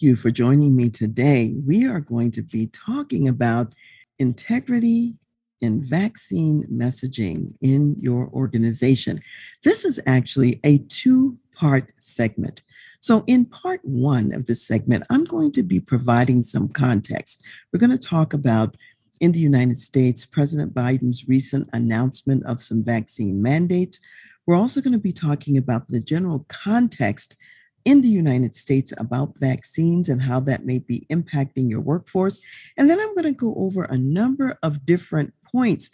Thank you for joining me today. We are going to be talking about integrity in vaccine messaging in your organization. This is actually a two part segment. So, in part one of this segment, I'm going to be providing some context. We're going to talk about in the United States, President Biden's recent announcement of some vaccine mandates. We're also going to be talking about the general context in the United States about vaccines and how that may be impacting your workforce. And then I'm going to go over a number of different points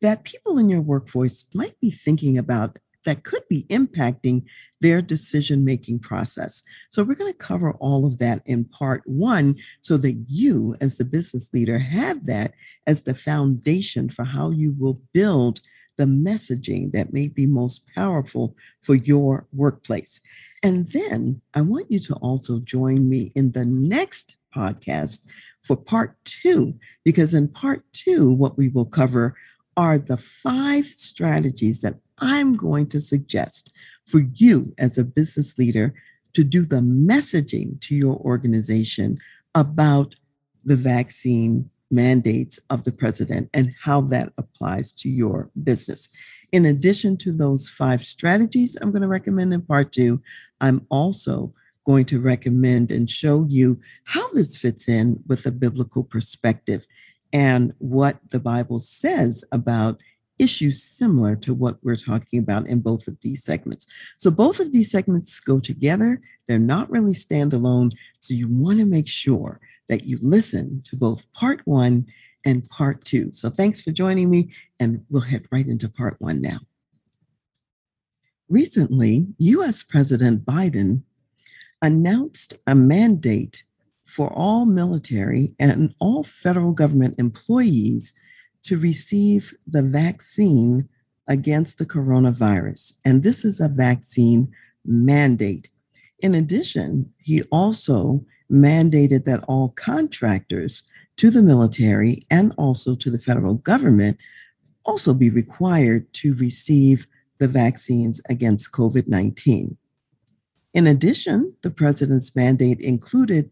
that people in your workforce might be thinking about that could be impacting their decision making process. So, we're going to cover all of that in part one so that you, as the business leader, have that as the foundation for how you will build the messaging that may be most powerful for your workplace. And then I want you to also join me in the next podcast for part two, because in part two, what we will cover are the five strategies that I'm going to suggest for you as a business leader to do the messaging to your organization about the vaccine mandates of the president and how that applies to your business. In addition to those five strategies I'm going to recommend in part two, I'm also going to recommend and show you how this fits in with a biblical perspective and what the Bible says about issues similar to what we're talking about in both of these segments. So, both of these segments go together, they're not really standalone. So, you want to make sure that you listen to both part one and part two. So, thanks for joining me, and we'll head right into part one now. Recently, US President Biden announced a mandate for all military and all federal government employees to receive the vaccine against the coronavirus. And this is a vaccine mandate. In addition, he also mandated that all contractors to the military and also to the federal government also be required to receive the vaccines against COVID 19. In addition, the president's mandate included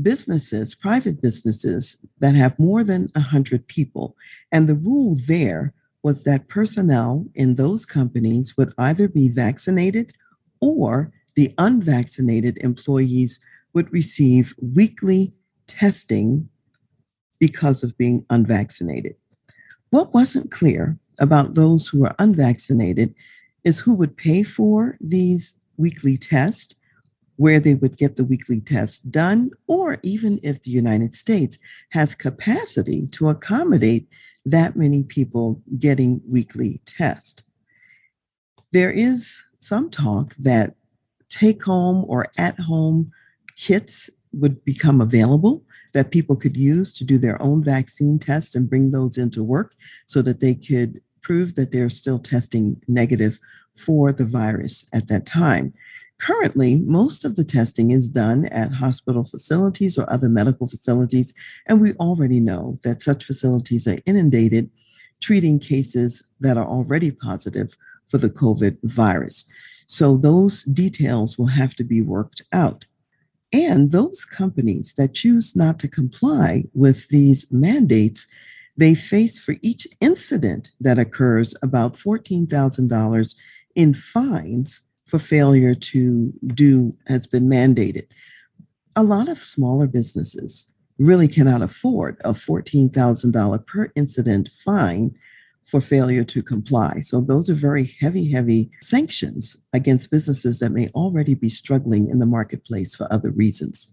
businesses, private businesses that have more than 100 people. And the rule there was that personnel in those companies would either be vaccinated or the unvaccinated employees would receive weekly testing because of being unvaccinated. What wasn't clear about those who are unvaccinated is who would pay for these weekly tests, where they would get the weekly tests done, or even if the United States has capacity to accommodate that many people getting weekly tests. There is some talk that take home or at home kits would become available that people could use to do their own vaccine test and bring those into work so that they could prove that they're still testing negative for the virus at that time. Currently, most of the testing is done at hospital facilities or other medical facilities, and we already know that such facilities are inundated treating cases that are already positive for the COVID virus. So, those details will have to be worked out. And those companies that choose not to comply with these mandates they face for each incident that occurs about $14,000 in fines for failure to do has been mandated. A lot of smaller businesses really cannot afford a $14,000 per incident fine for failure to comply. So, those are very heavy, heavy sanctions against businesses that may already be struggling in the marketplace for other reasons.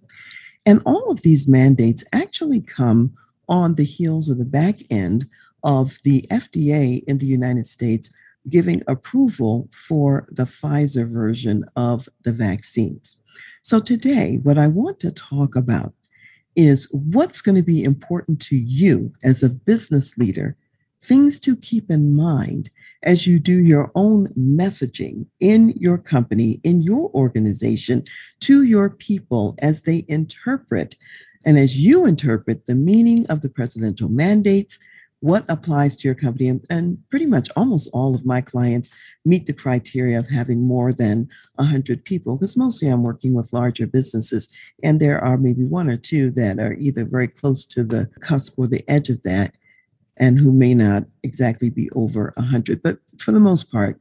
And all of these mandates actually come on the heels or the back end of the FDA in the United States giving approval for the Pfizer version of the vaccines. So, today, what I want to talk about is what's going to be important to you as a business leader, things to keep in mind as you do your own messaging in your company, in your organization, to your people as they interpret and as you interpret the meaning of the presidential mandates, what applies to your company. And, and, pretty much almost all of my clients meet the criteria of having more than 100 people, because mostly I'm working with larger businesses. And there are maybe one or two that are either very close to the cusp or the edge of that and who may not exactly be over 100. But for the most part,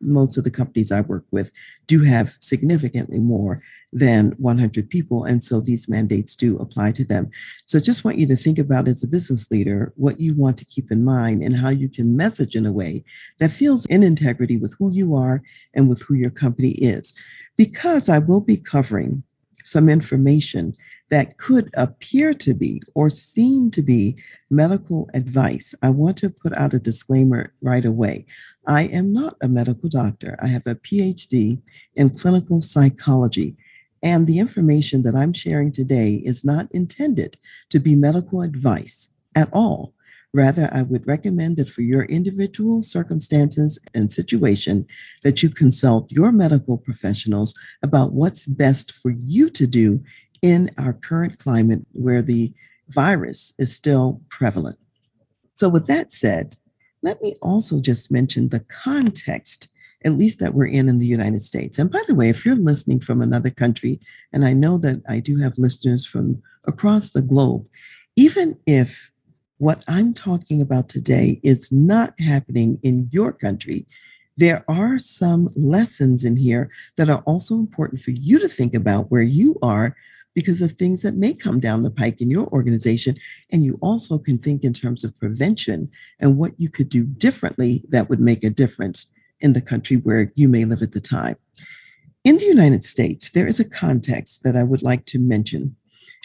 most of the companies I work with do have significantly more than 100 people. And so these mandates do apply to them. So just want you to think about as a business leader what you want to keep in mind and how you can message in a way that feels in integrity with who you are and with who your company is. Because I will be covering some information that could appear to be or seem to be medical advice, I want to put out a disclaimer right away. I am not a medical doctor. I have a PhD in clinical psychology. And the information that I'm sharing today is not intended to be medical advice at all. Rather, I would recommend that for your individual circumstances and situation that you consult your medical professionals about what's best for you to do in our current climate where the virus is still prevalent. So, with that said, let me also just mention the context, at least that we're in in the United States. And by the way, if you're listening from another country, and I know that I do have listeners from across the globe, even if what I'm talking about today is not happening in your country, there are some lessons in here that are also important for you to think about where you are because of things that may come down the pike in your organization. And you also can think in terms of prevention and what you could do differently that would make a difference in the country where you may live at the time. In the United States, there is a context that I would like to mention.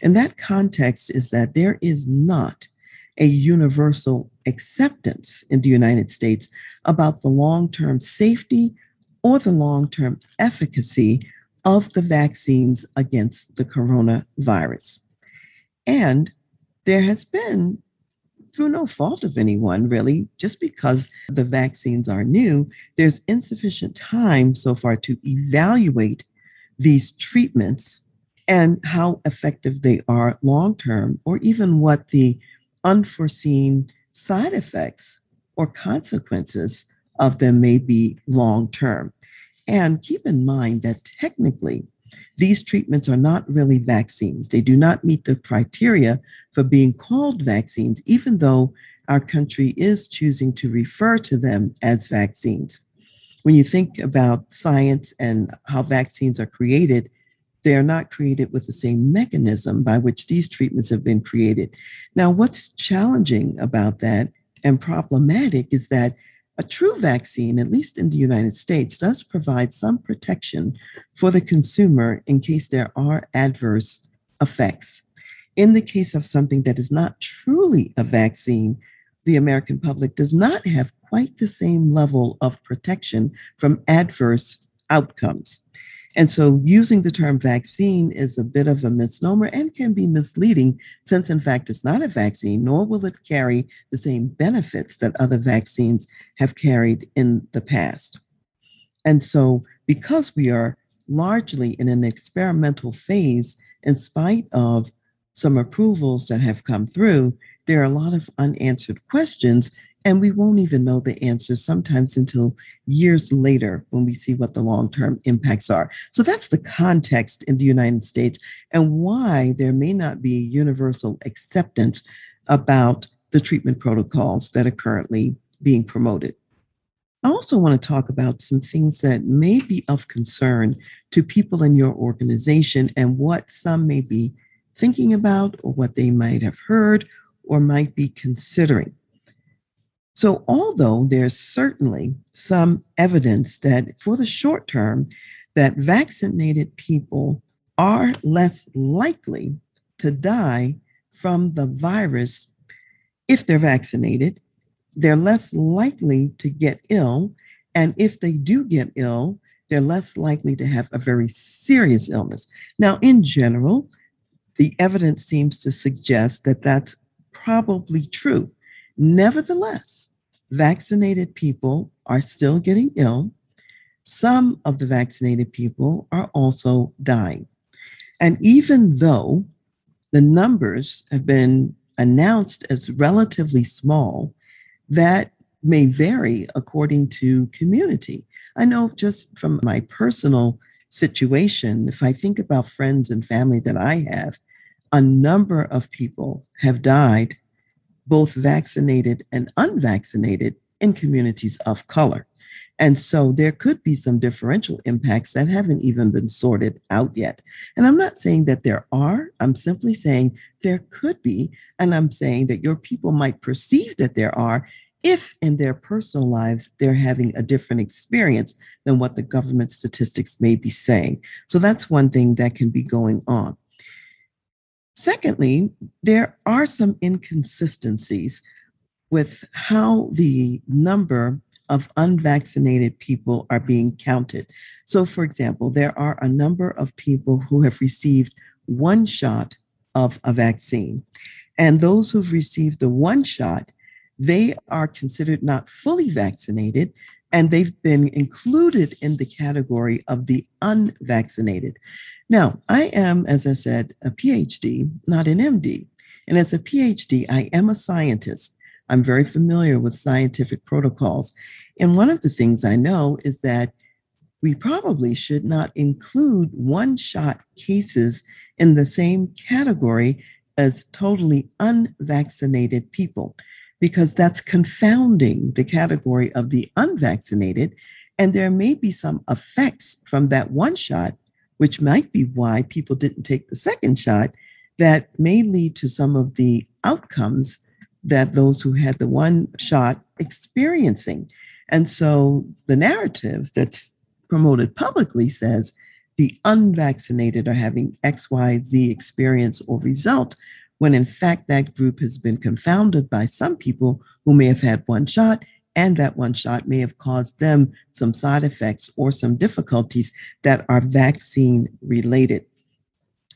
And that context is that there is not a universal acceptance in the United States about the long term safety or the long term efficacy of the vaccines against the coronavirus. And there has been, through no fault of anyone really, just because the vaccines are new, there's insufficient time so far to evaluate these treatments and how effective they are long term, or even what the unforeseen side effects or consequences of them may be long term. And keep in mind that technically, these treatments are not really vaccines. They do not meet the criteria for being called vaccines, even though our country is choosing to refer to them as vaccines. When you think about science and how vaccines are created, they are not created with the same mechanism by which these treatments have been created. Now, what's challenging about that and problematic is that a true vaccine, at least in the United States, does provide some protection for the consumer in case there are adverse effects. In the case of something that is not truly a vaccine, the American public does not have quite the same level of protection from adverse outcomes. And so using the term vaccine is a bit of a misnomer and can be misleading since, in fact, it's not a vaccine, nor will it carry the same benefits that other vaccines have carried in the past. And so, because we are largely in an experimental phase, in spite of some approvals that have come through, there are a lot of unanswered questions and we won't even know the answers sometimes until years later when we see what the long term impacts are. So that's the context in the United States and why there may not be universal acceptance about the treatment protocols that are currently being promoted. I also want to talk about some things that may be of concern to people in your organization and what some may be thinking about or what they might have heard or might be considering. So, although there's certainly some evidence that for the short term, that vaccinated people are less likely to die from the virus if they're vaccinated, they're less likely to get ill. And if they do get ill, they're less likely to have a very serious illness. Now, in general, the evidence seems to suggest that that's probably true. Nevertheless, vaccinated people are still getting ill. Some of the vaccinated people are also dying. And even though the numbers have been announced as relatively small, that may vary according to community. I know just from my personal situation, if I think about friends and family that I have, a number of people have died, both vaccinated and unvaccinated, in communities of color. And so there could be some differential impacts that haven't even been sorted out yet. And I'm not saying that there are, I'm simply saying there could be. And I'm saying that your people might perceive that there are if in their personal lives they're having a different experience than what the government statistics may be saying. So that's one thing that can be going on. Secondly, there are some inconsistencies with how the number of unvaccinated people are being counted. So, for example, there are a number of people who have received one shot of a vaccine. And those who've received the one shot they are considered not fully vaccinated and they've been included in the category of the unvaccinated. Now, I am, as I said, a PhD, not an MD. And as a PhD, I am a scientist. I'm very familiar with scientific protocols. And one of the things I know is that we probably should not include one shot cases in the same category as totally unvaccinated people because that's confounding the category of the unvaccinated. And there may be some effects from that one shot, which might be why people didn't take the second shot, that may lead to some of the outcomes that those who had the one shot experiencing. And so the narrative that's promoted publicly says the unvaccinated are having XYZ experience or result when in fact that group has been confounded by some people who may have had one shot and that one shot may have caused them some side effects or some difficulties that are vaccine related.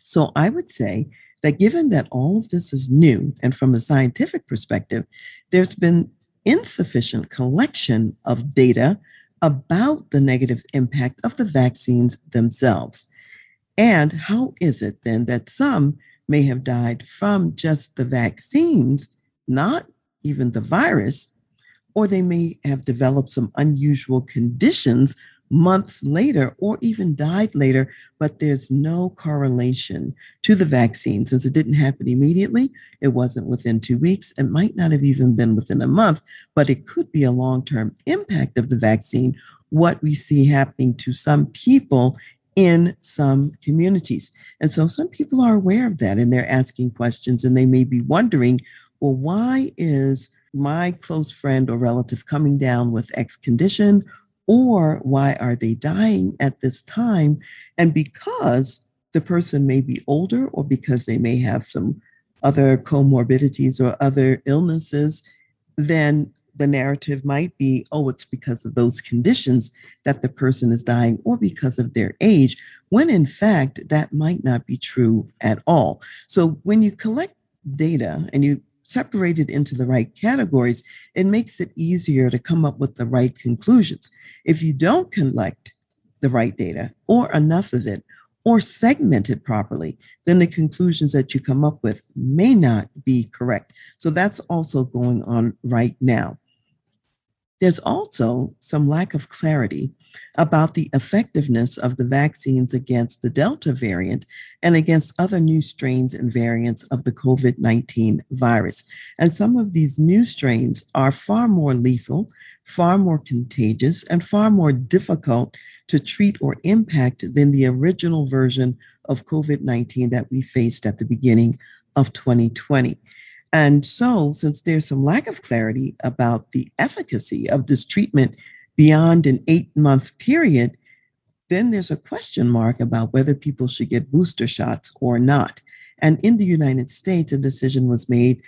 So I would say that given that all of this is new and from a scientific perspective, there's been insufficient collection of data about the negative impact of the vaccines themselves. And how is it then that some may have died from just the vaccines, not even the virus, or they may have developed some unusual conditions months later or even died later, but there's no correlation to the vaccine since it didn't happen immediately. It wasn't within two weeks. It might not have even been within a month, but it could be a long term impact of the vaccine. What we see happening to some people in some communities. And so some people are aware of that and they're asking questions and they may be wondering, well, why is my close friend or relative coming down with X condition? Or why are they dying at this time? And because the person may be older or because they may have some other comorbidities or other illnesses, then the narrative might be, oh, it's because of those conditions that the person is dying or because of their age, when in fact, that might not be true at all. So when you collect data and you separate it into the right categories, it makes it easier to come up with the right conclusions. If you don't collect the right data or enough of it, or segment it properly, then the conclusions that you come up with may not be correct. So that's also going on right now. There's also some lack of clarity about the effectiveness of the vaccines against the Delta variant and against other new strains and variants of the COVID 19 virus. And some of these new strains are far more lethal, far more contagious, and far more difficult to treat or impact than the original version of COVID 19 that we faced at the beginning of 2020. And so, since there's some lack of clarity about the efficacy of this treatment beyond an eight month period, then there's a question mark about whether people should get booster shots or not. And in the United States, a decision was made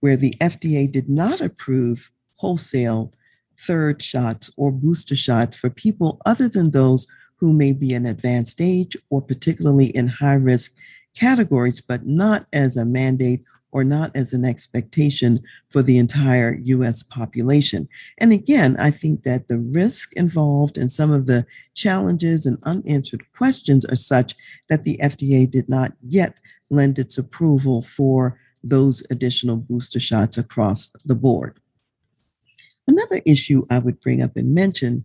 where the FDA did not approve wholesale third shots or booster shots for people other than those who may be in advanced age or particularly in high risk categories, but not as a mandate or not as an expectation for the entire US population. And again, I think that the risk involved and some of the challenges and unanswered questions are such that the FDA did not yet lend its approval for those additional booster shots across the board. Another issue I would bring up and mention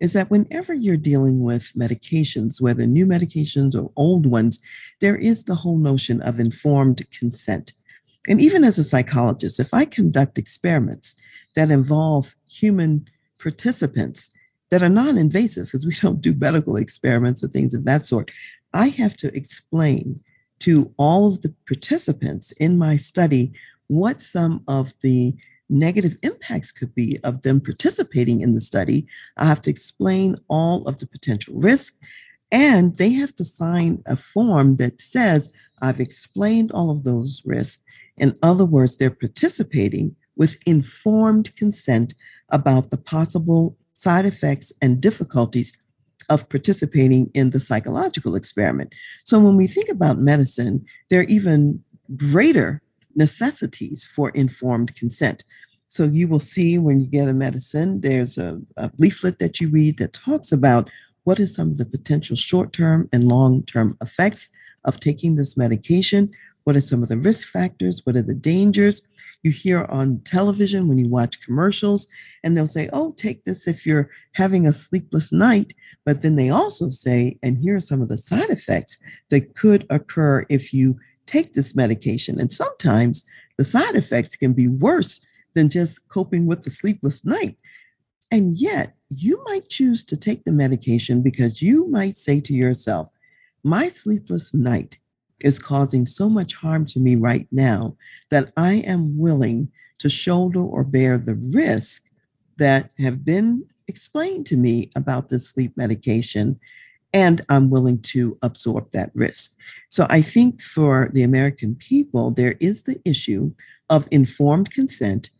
is that whenever you're dealing with medications, whether new medications or old ones, there is the whole notion of informed consent. And even as a psychologist, if I conduct experiments that involve human participants that are non invasive, because we don't do medical experiments or things of that sort, I have to explain to all of the participants in my study what some of the negative impacts could be of them participating in the study. I have to explain all of the potential risks, and they have to sign a form that says, I've explained all of those risks. In other words, they're participating with informed consent about the possible side effects and difficulties of participating in the psychological experiment. So when we think about medicine, there are even greater necessities for informed consent. So you will see when you get a medicine, there's a, a leaflet that you read that talks about what are some of the potential short-term and long-term effects of taking this medication. What are some of the risk factors? What are the dangers? You hear on television when you watch commercials, and they'll say, Oh, take this if you're having a sleepless night. But then they also say, And here are some of the side effects that could occur if you take this medication. And sometimes the side effects can be worse than just coping with the sleepless night. And yet, you might choose to take the medication because you might say to yourself, My sleepless night is causing so much harm to me right now that I am willing to shoulder or bear the risk that have been explained to me about this sleep medication and I'm willing to absorb that risk. So I think for the American people, there is the issue of informed consent.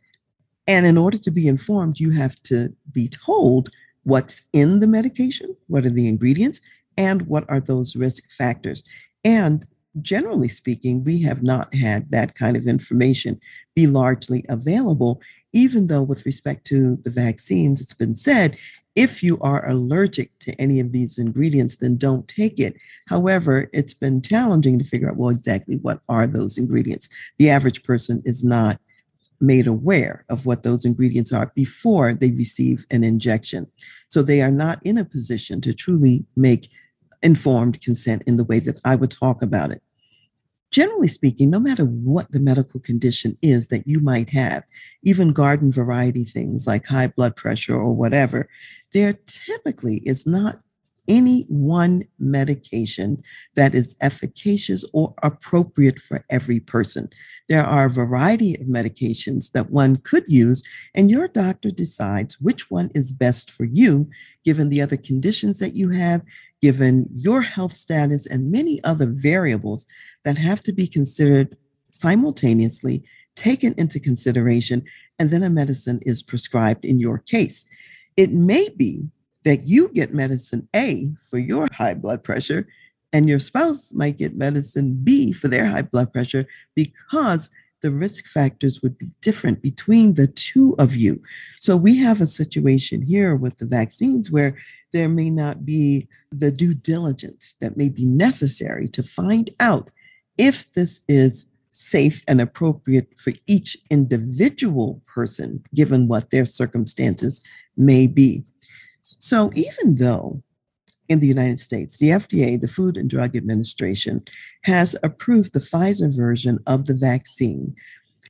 And in order to be informed, you have to be told what's in the medication, what are the ingredients, and what are those risk factors. And generally speaking, we have not had that kind of information be largely available, even though, with respect to the vaccines, it's been said if you are allergic to any of these ingredients, then don't take it. However, it's been challenging to figure out, well, exactly what are those ingredients? The average person is not made aware of what those ingredients are before they receive an injection. So they are not in a position to truly make informed consent in the way that I would talk about it. Generally speaking, no matter what the medical condition is that you might have, even garden variety things like high blood pressure or whatever, there typically is not any one medication that is efficacious or appropriate for every person. There are a variety of medications that one could use, and your doctor decides which one is best for you, given the other conditions that you have, given your health status, and many other variables that have to be considered simultaneously, taken into consideration, and then a medicine is prescribed in your case. It may be that you get medicine A for your high blood pressure, and your spouse might get medicine B for their high blood pressure because the risk factors would be different between the two of you. So we have a situation here with the vaccines where there may not be the due diligence that may be necessary to find out if this is safe and appropriate for each individual person, given what their circumstances may be. So, even though in the United States, the FDA, the Food and Drug Administration, has approved the Pfizer version of the vaccine,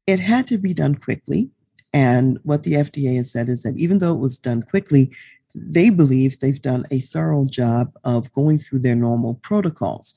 it had to be done quickly. And what the FDA has said is that even though it was done quickly, they believe they've done a thorough job of going through their normal protocols.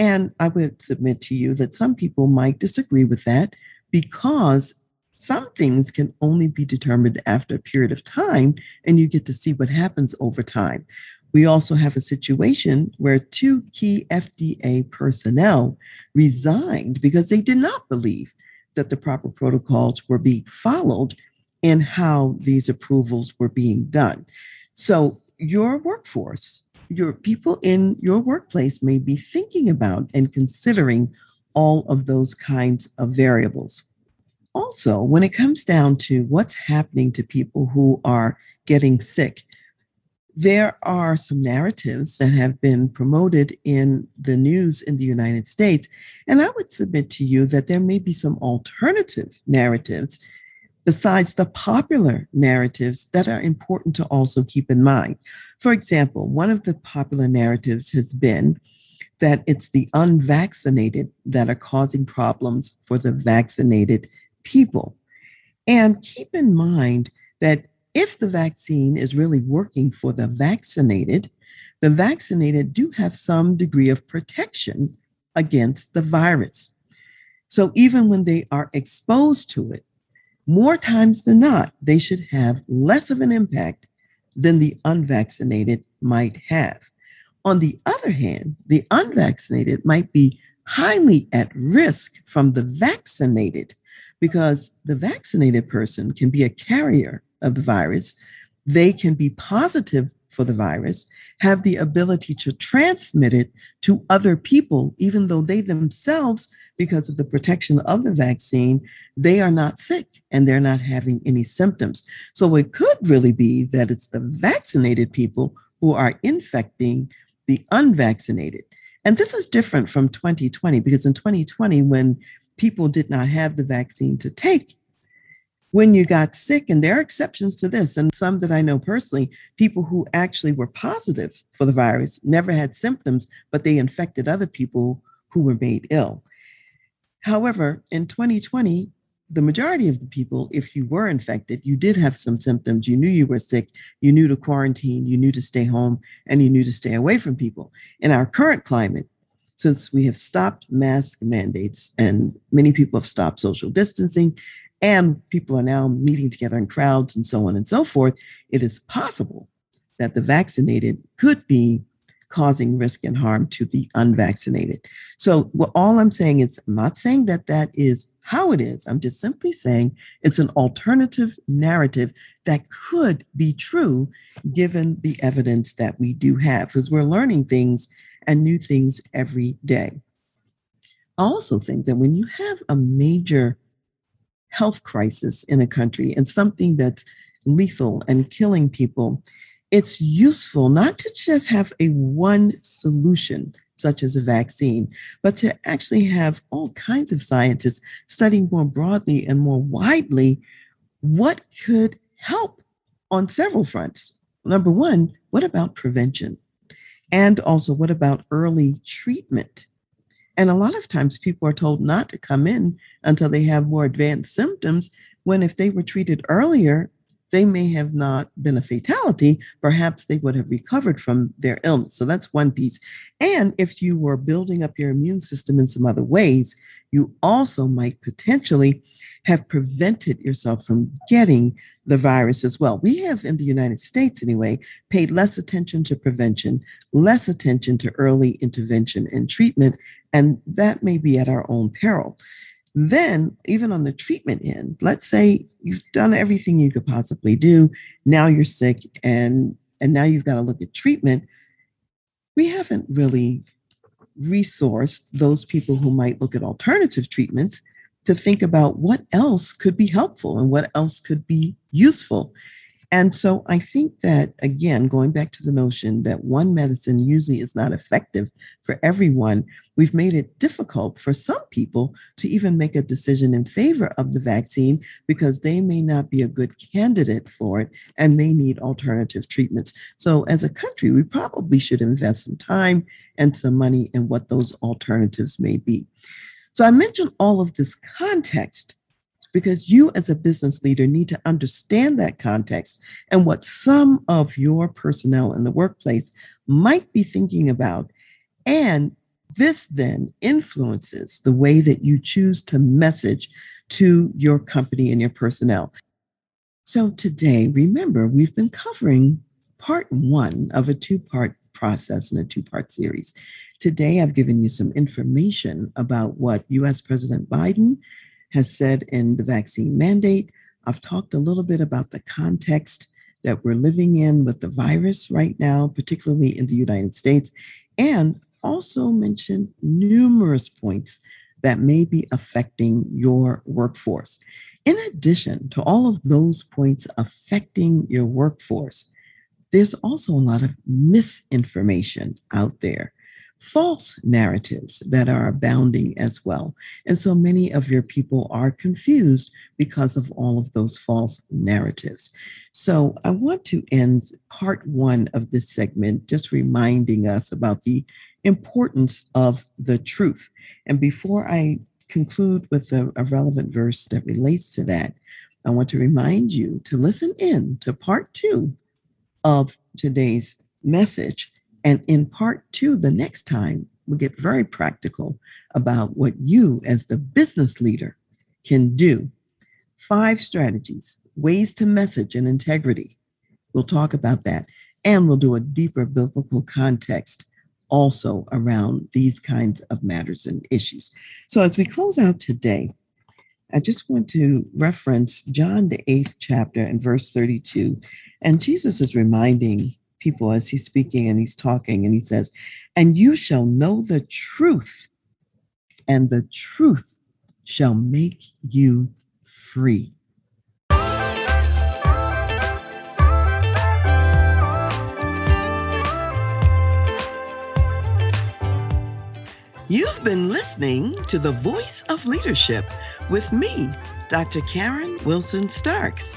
And I would submit to you that some people might disagree with that because some things can only be determined after a period of time, and you get to see what happens over time. We also have a situation where two key FDA personnel resigned because they did not believe that the proper protocols were being followed and how these approvals were being done. So, your workforce your people in your workplace may be thinking about and considering all of those kinds of variables. Also, when it comes down to what's happening to people who are getting sick, there are some narratives that have been promoted in the news in the United States. And I would submit to you that there may be some alternative narratives besides the popular narratives that are important to also keep in mind. For example, one of the popular narratives has been that it's the unvaccinated that are causing problems for the vaccinated people. And keep in mind that if the vaccine is really working for the vaccinated, the vaccinated do have some degree of protection against the virus. So even when they are exposed to it, more times than not, they should have less of an impact than the unvaccinated might have. On the other hand, the unvaccinated might be highly at risk from the vaccinated because the vaccinated person can be a carrier of the virus. They can be positive for the virus, have the ability to transmit it to other people, even though they themselves, because of the protection of the vaccine, they are not sick and they're not having any symptoms. So it could really be that it's the vaccinated people who are infecting the unvaccinated. And this is different from 2020 because in 2020, when people did not have the vaccine to take, when you got sick, and there are exceptions to this, and some that I know personally, people who actually were positive for the virus never had symptoms, but they infected other people who were made ill. However, in 2020, the majority of the people, if you were infected, you did have some symptoms. You knew you were sick. You knew to quarantine. You knew to stay home and you knew to stay away from people. In our current climate, since we have stopped mask mandates and many people have stopped social distancing and people are now meeting together in crowds and so on and so forth, it is possible that the vaccinated could be causing risk and harm to the unvaccinated. So, well, all I'm saying is, I'm not saying that that is how it is. I'm just simply saying it's an alternative narrative that could be true given the evidence that we do have, because we're learning things and new things every day. I also think that when you have a major health crisis in a country and something that's lethal and killing people, it's useful not to just have a one solution such as a vaccine, but to actually have all kinds of scientists studying more broadly and more widely what could help on several fronts. Number one, what about prevention? And also, what about early treatment? And a lot of times people are told not to come in until they have more advanced symptoms, when if they were treated earlier, they may have not been a fatality. Perhaps they would have recovered from their illness. So that's one piece. And if you were building up your immune system in some other ways, you also might potentially have prevented yourself from getting the virus as well. We have, in the United States anyway, paid less attention to prevention, less attention to early intervention and treatment, and that may be at our own peril. Then, even on the treatment end, let's say you've done everything you could possibly do. Now you're sick and and now you've got to look at treatment. We haven't really resourced those people who might look at alternative treatments to think about what else could be helpful and what else could be useful. And so I think that, again, going back to the notion that one medicine usually is not effective for everyone, we've made it difficult for some people to even make a decision in favor of the vaccine because they may not be a good candidate for it and may need alternative treatments. So, as a country, we probably should invest some time and some money in what those alternatives may be. So, I mentioned all of this context because you, as a business leader, need to understand that context and what some of your personnel in the workplace might be thinking about. And this then influences the way that you choose to message to your company and your personnel. So, today, remember, we've been covering part one of a two part process in a two part series. Today, I've given you some information about what US President Biden has said in the vaccine mandate. I've talked a little bit about the context that we're living in with the virus right now, particularly in the United States, and also mentioned numerous points that may be affecting your workforce. In addition to all of those points affecting your workforce, there's also a lot of misinformation out there, false narratives that are abounding as well. And so many of your people are confused because of all of those false narratives. So I want to end part one of this segment just reminding us about the importance of the truth. And before I conclude with a, a relevant verse that relates to that, I want to remind you to listen in to part two of today's message. And in part two, the next time, we'll get very practical about what you, as the business leader, can do. Five strategies, ways to message and integrity. We'll talk about that. And we'll do a deeper biblical context also around these kinds of matters and issues. So, as we close out today, I just want to reference John, the eighth chapter, and verse 32. And Jesus is reminding people as he's speaking and he's talking, and he says, And you shall know the truth, and the truth shall make you free. You've been listening to The Voice of Leadership with me, Dr. Karen Wilson Starks.